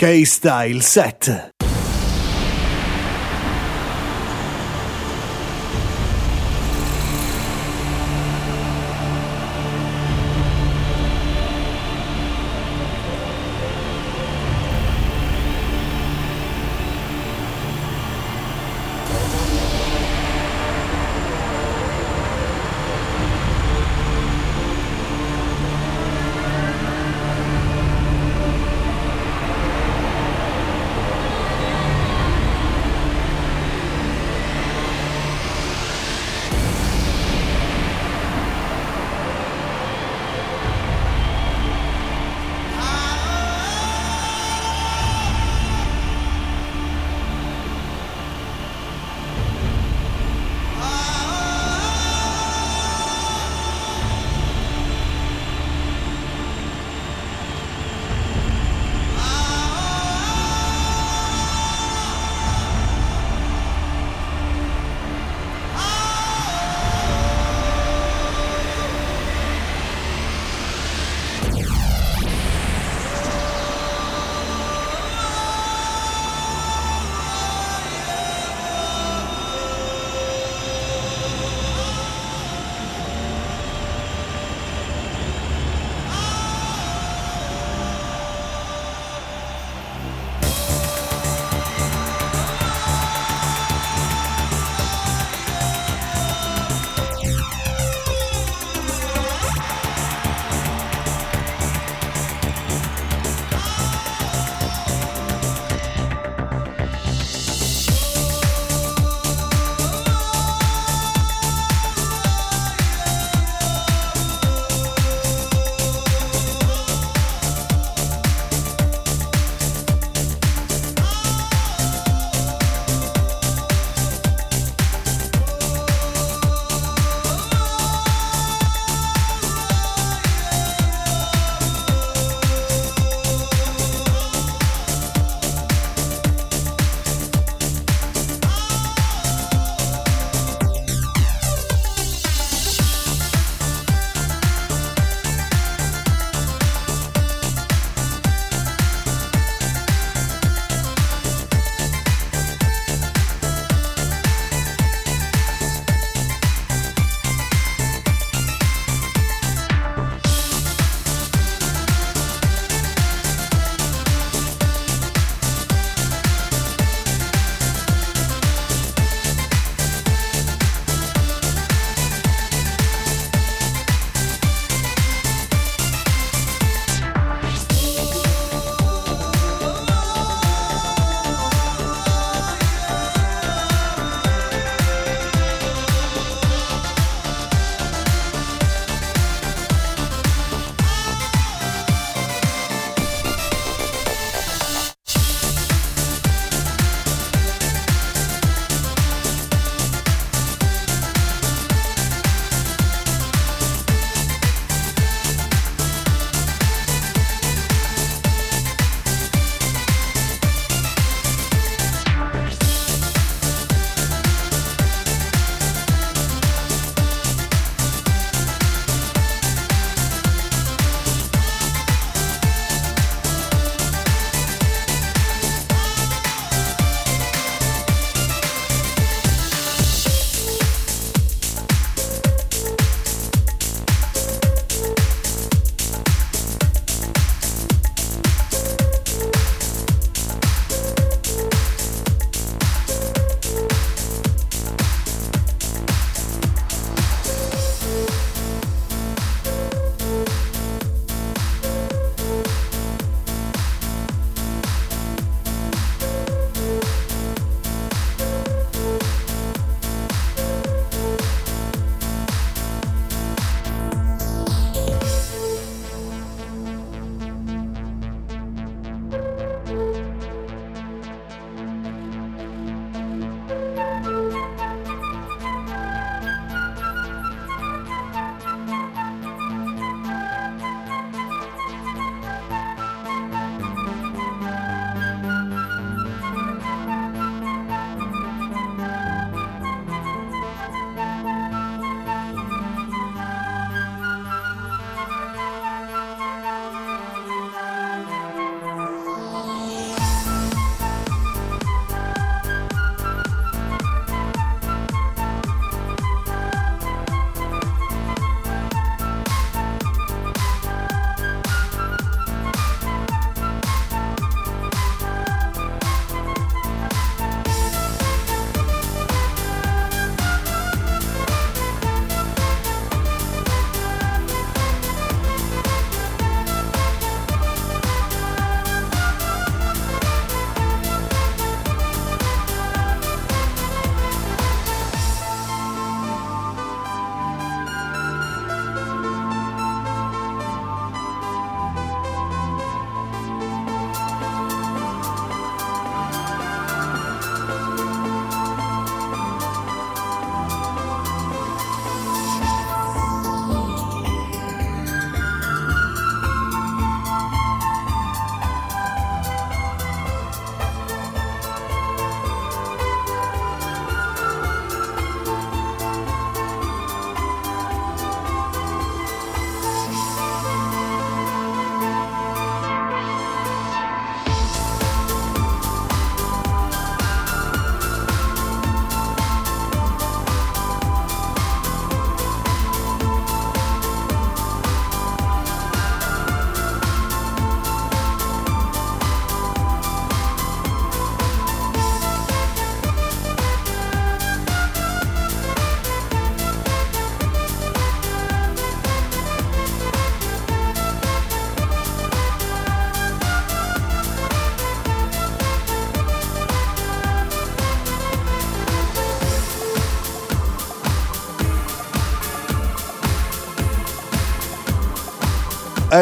K-Style 7.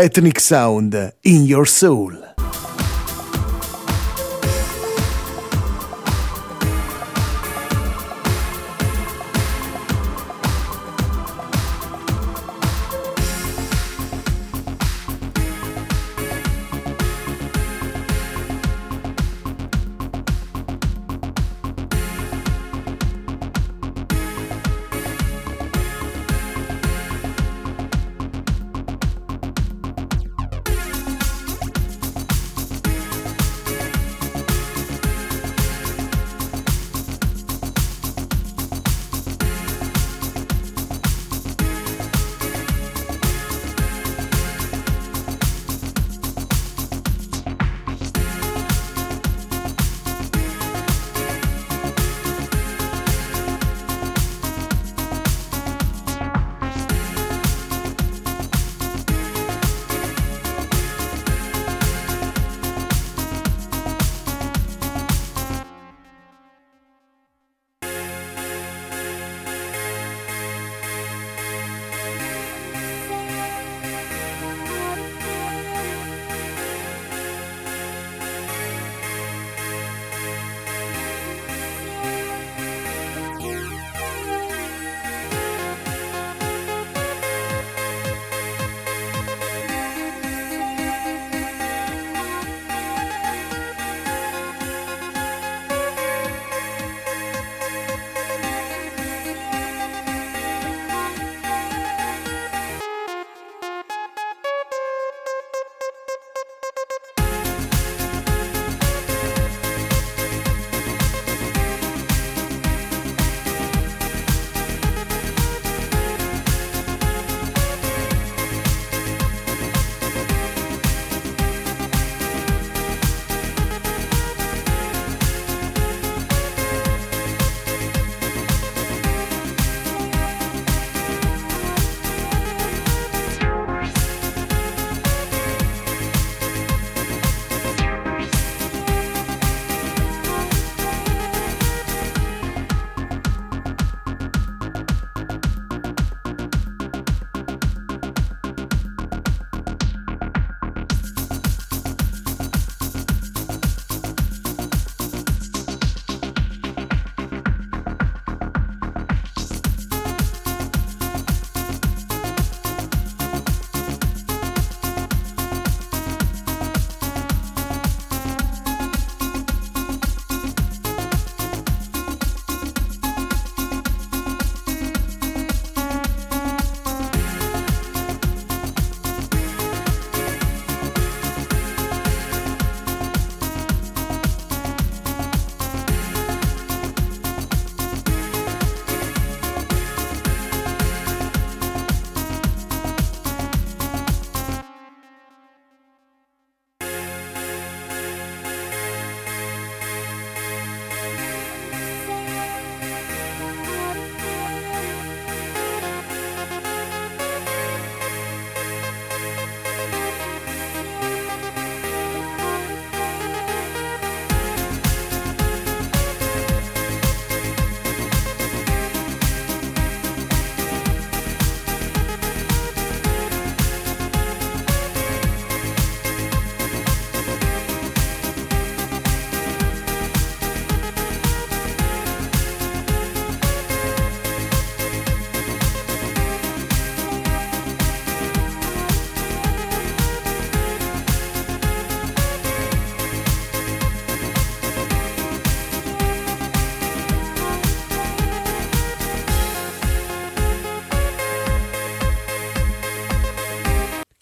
Ethnic Sound in Your Soul.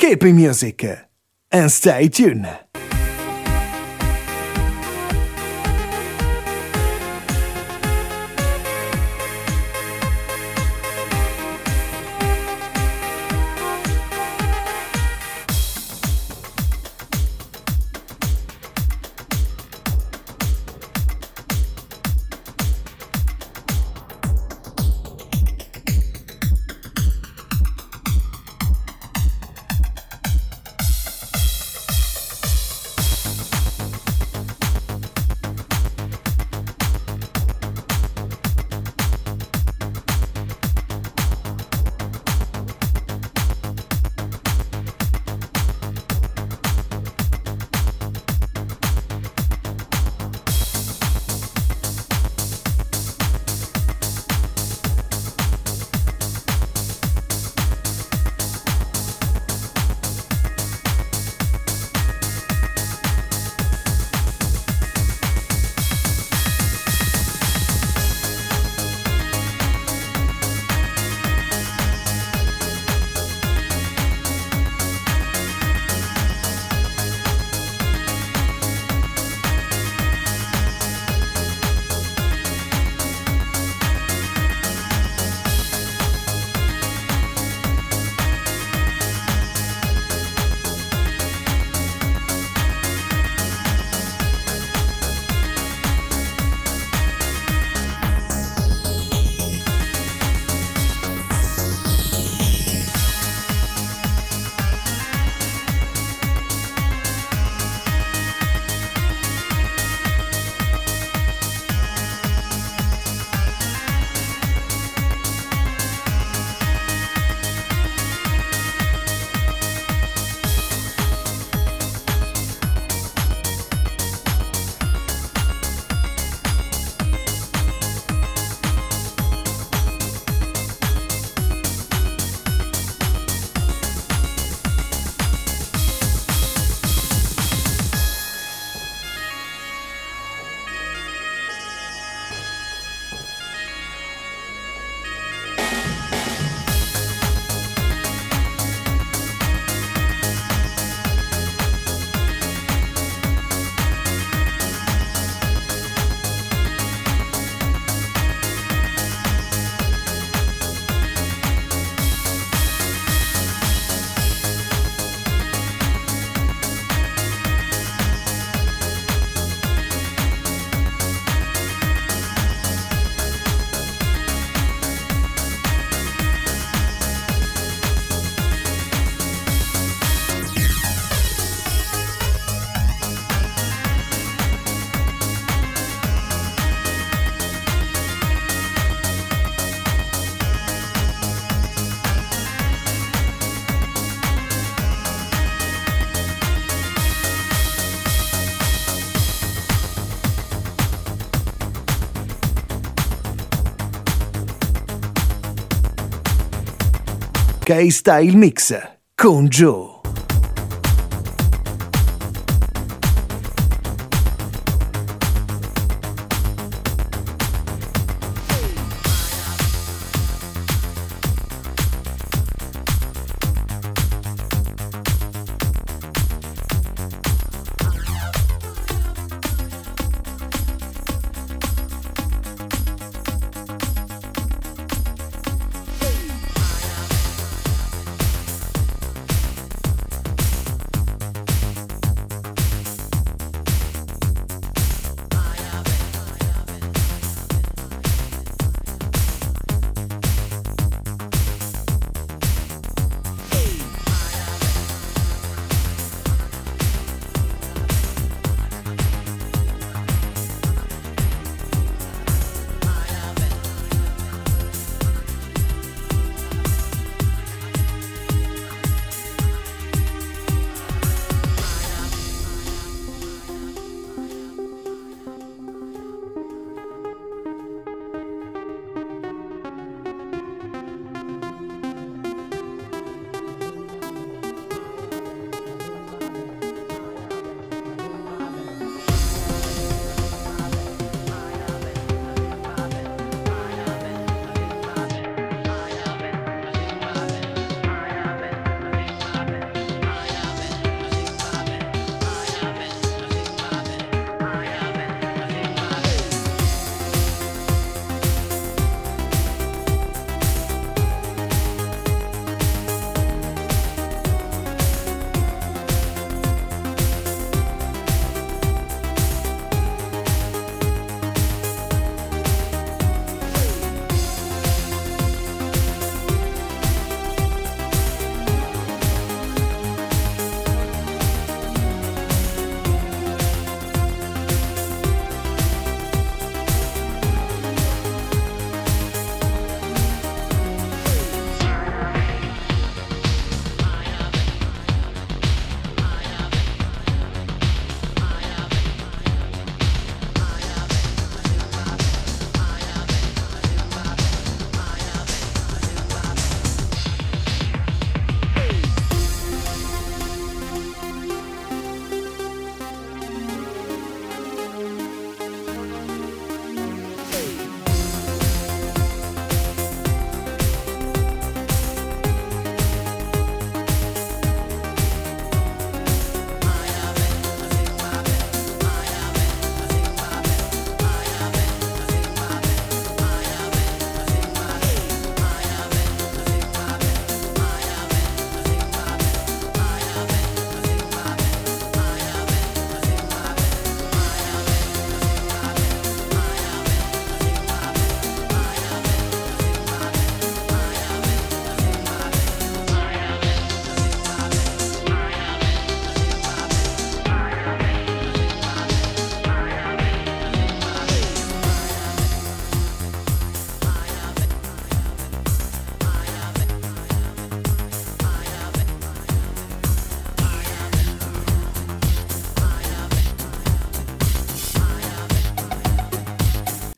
Keep music and stay tuned. K-Style Mix con Joe.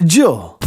就。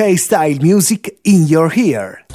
Joe. K-Style Music in Your Ear.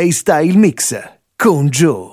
UK Style Mix con Joe.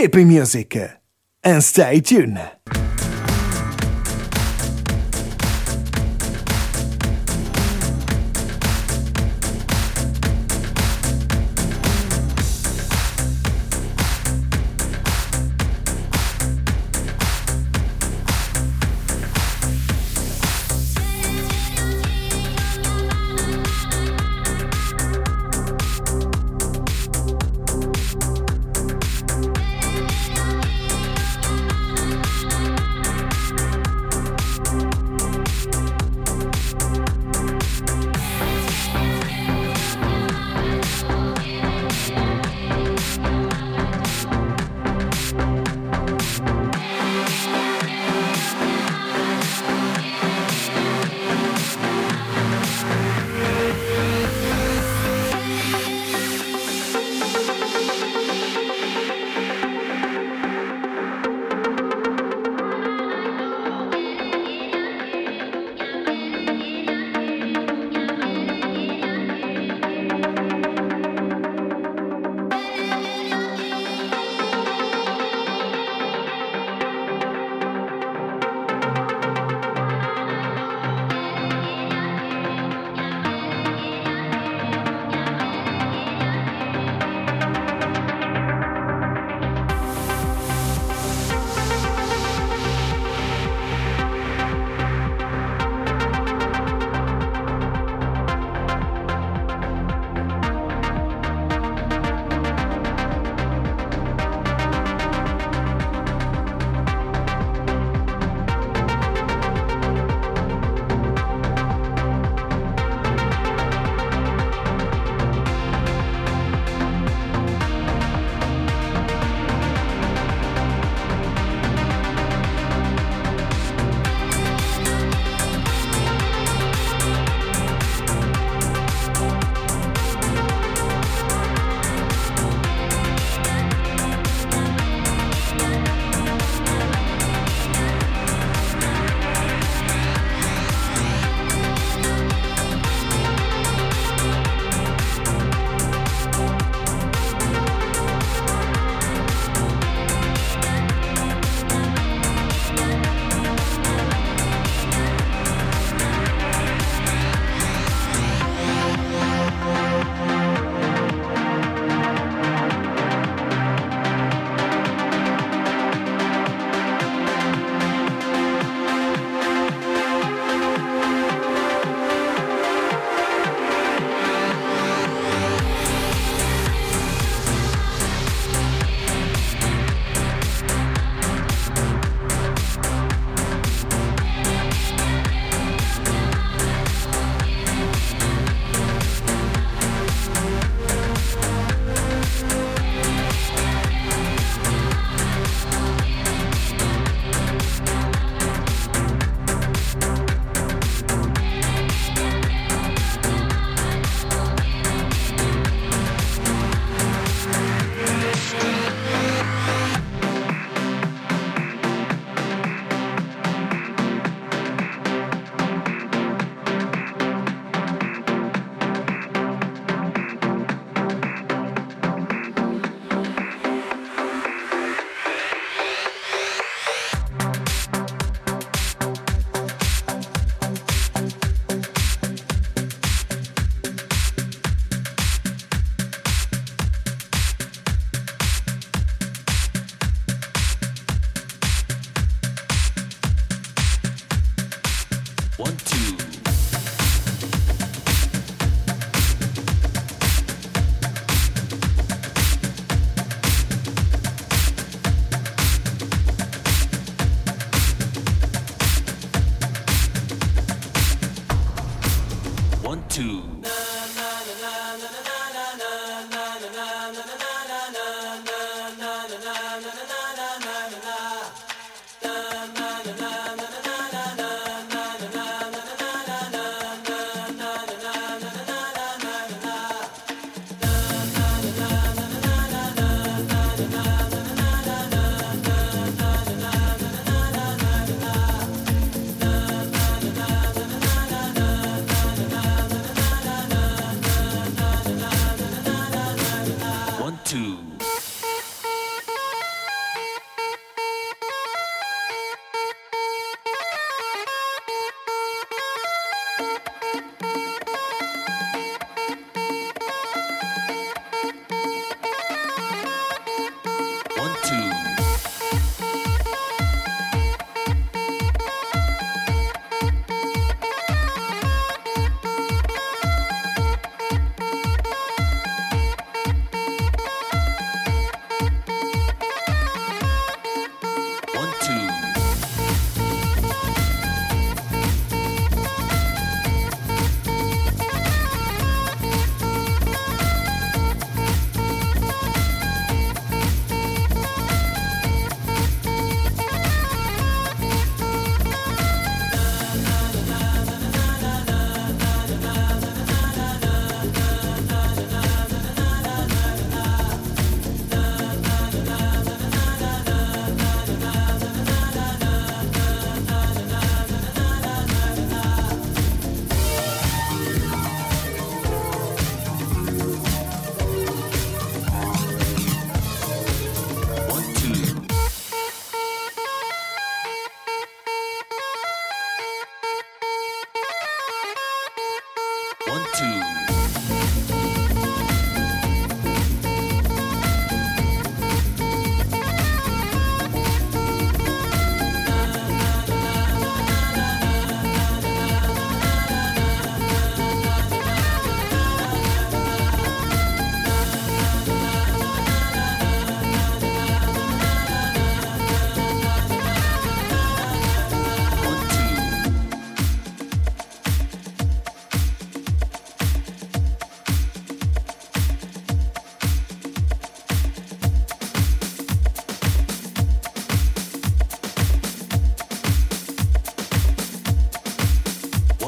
Keep music uh, and stay tuned.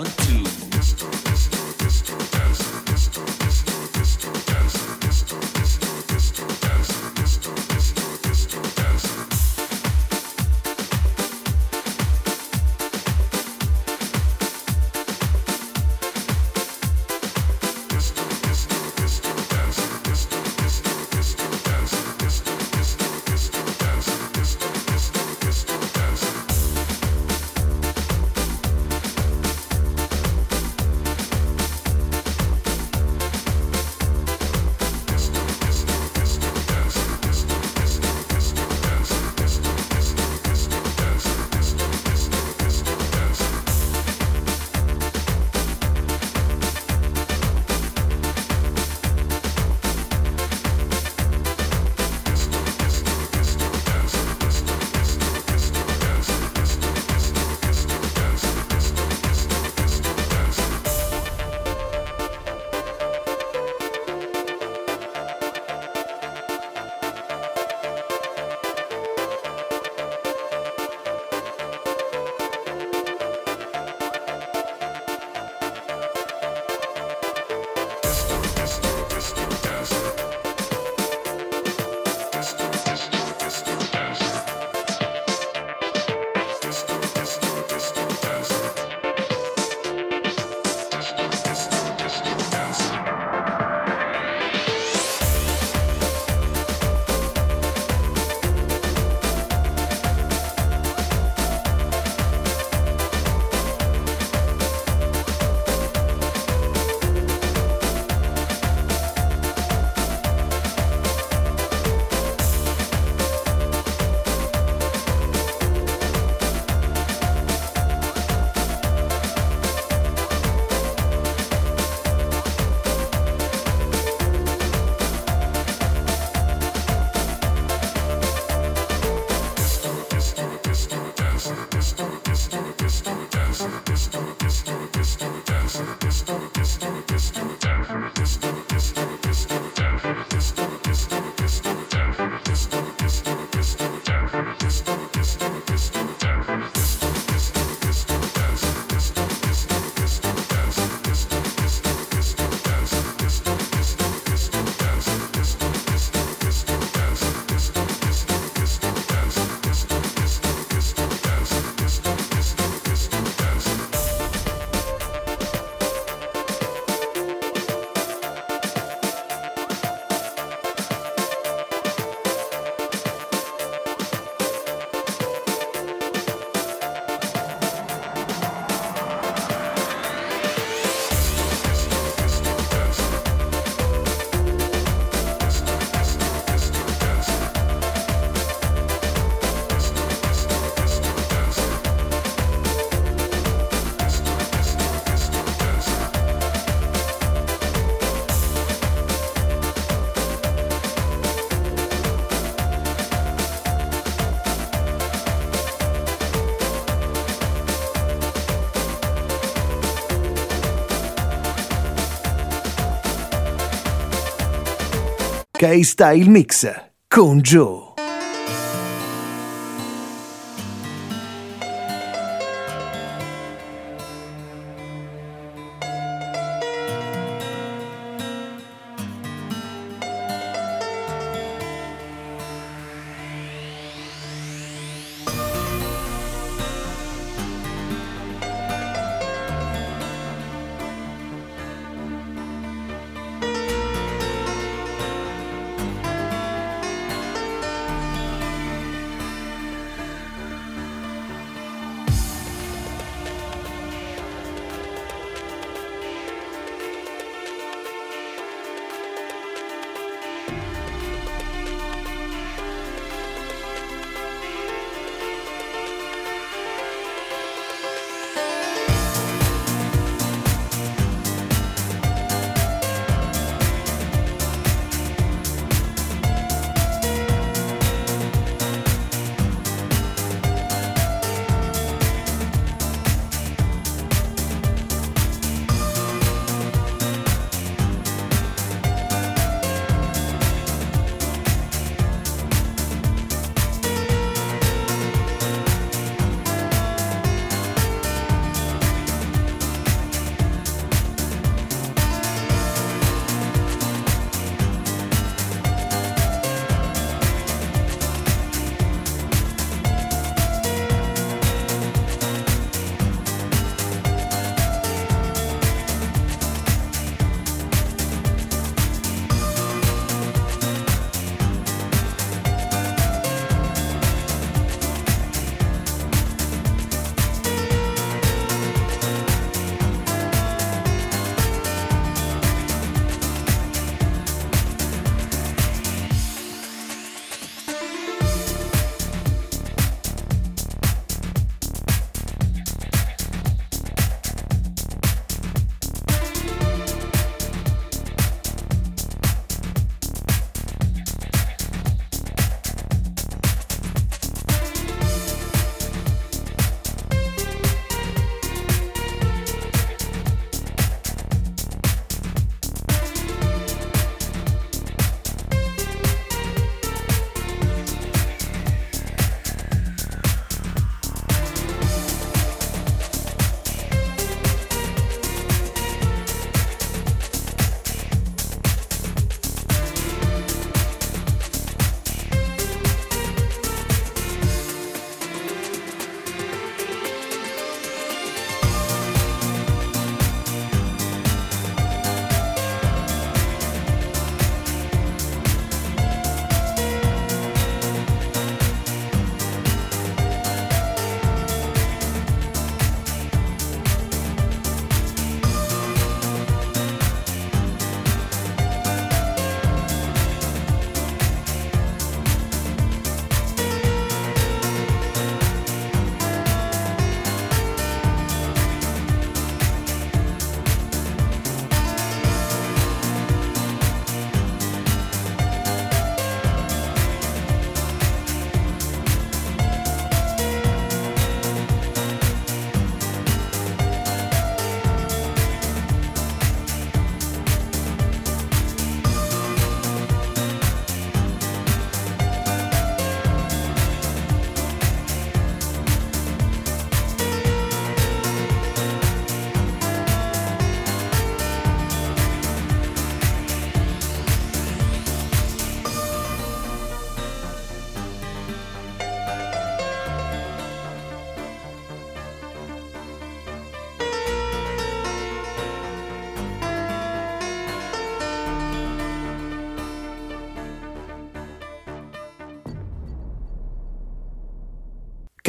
One, two. K-Style Mix con Joe.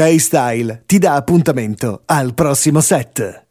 K-Style ti dà appuntamento al prossimo set.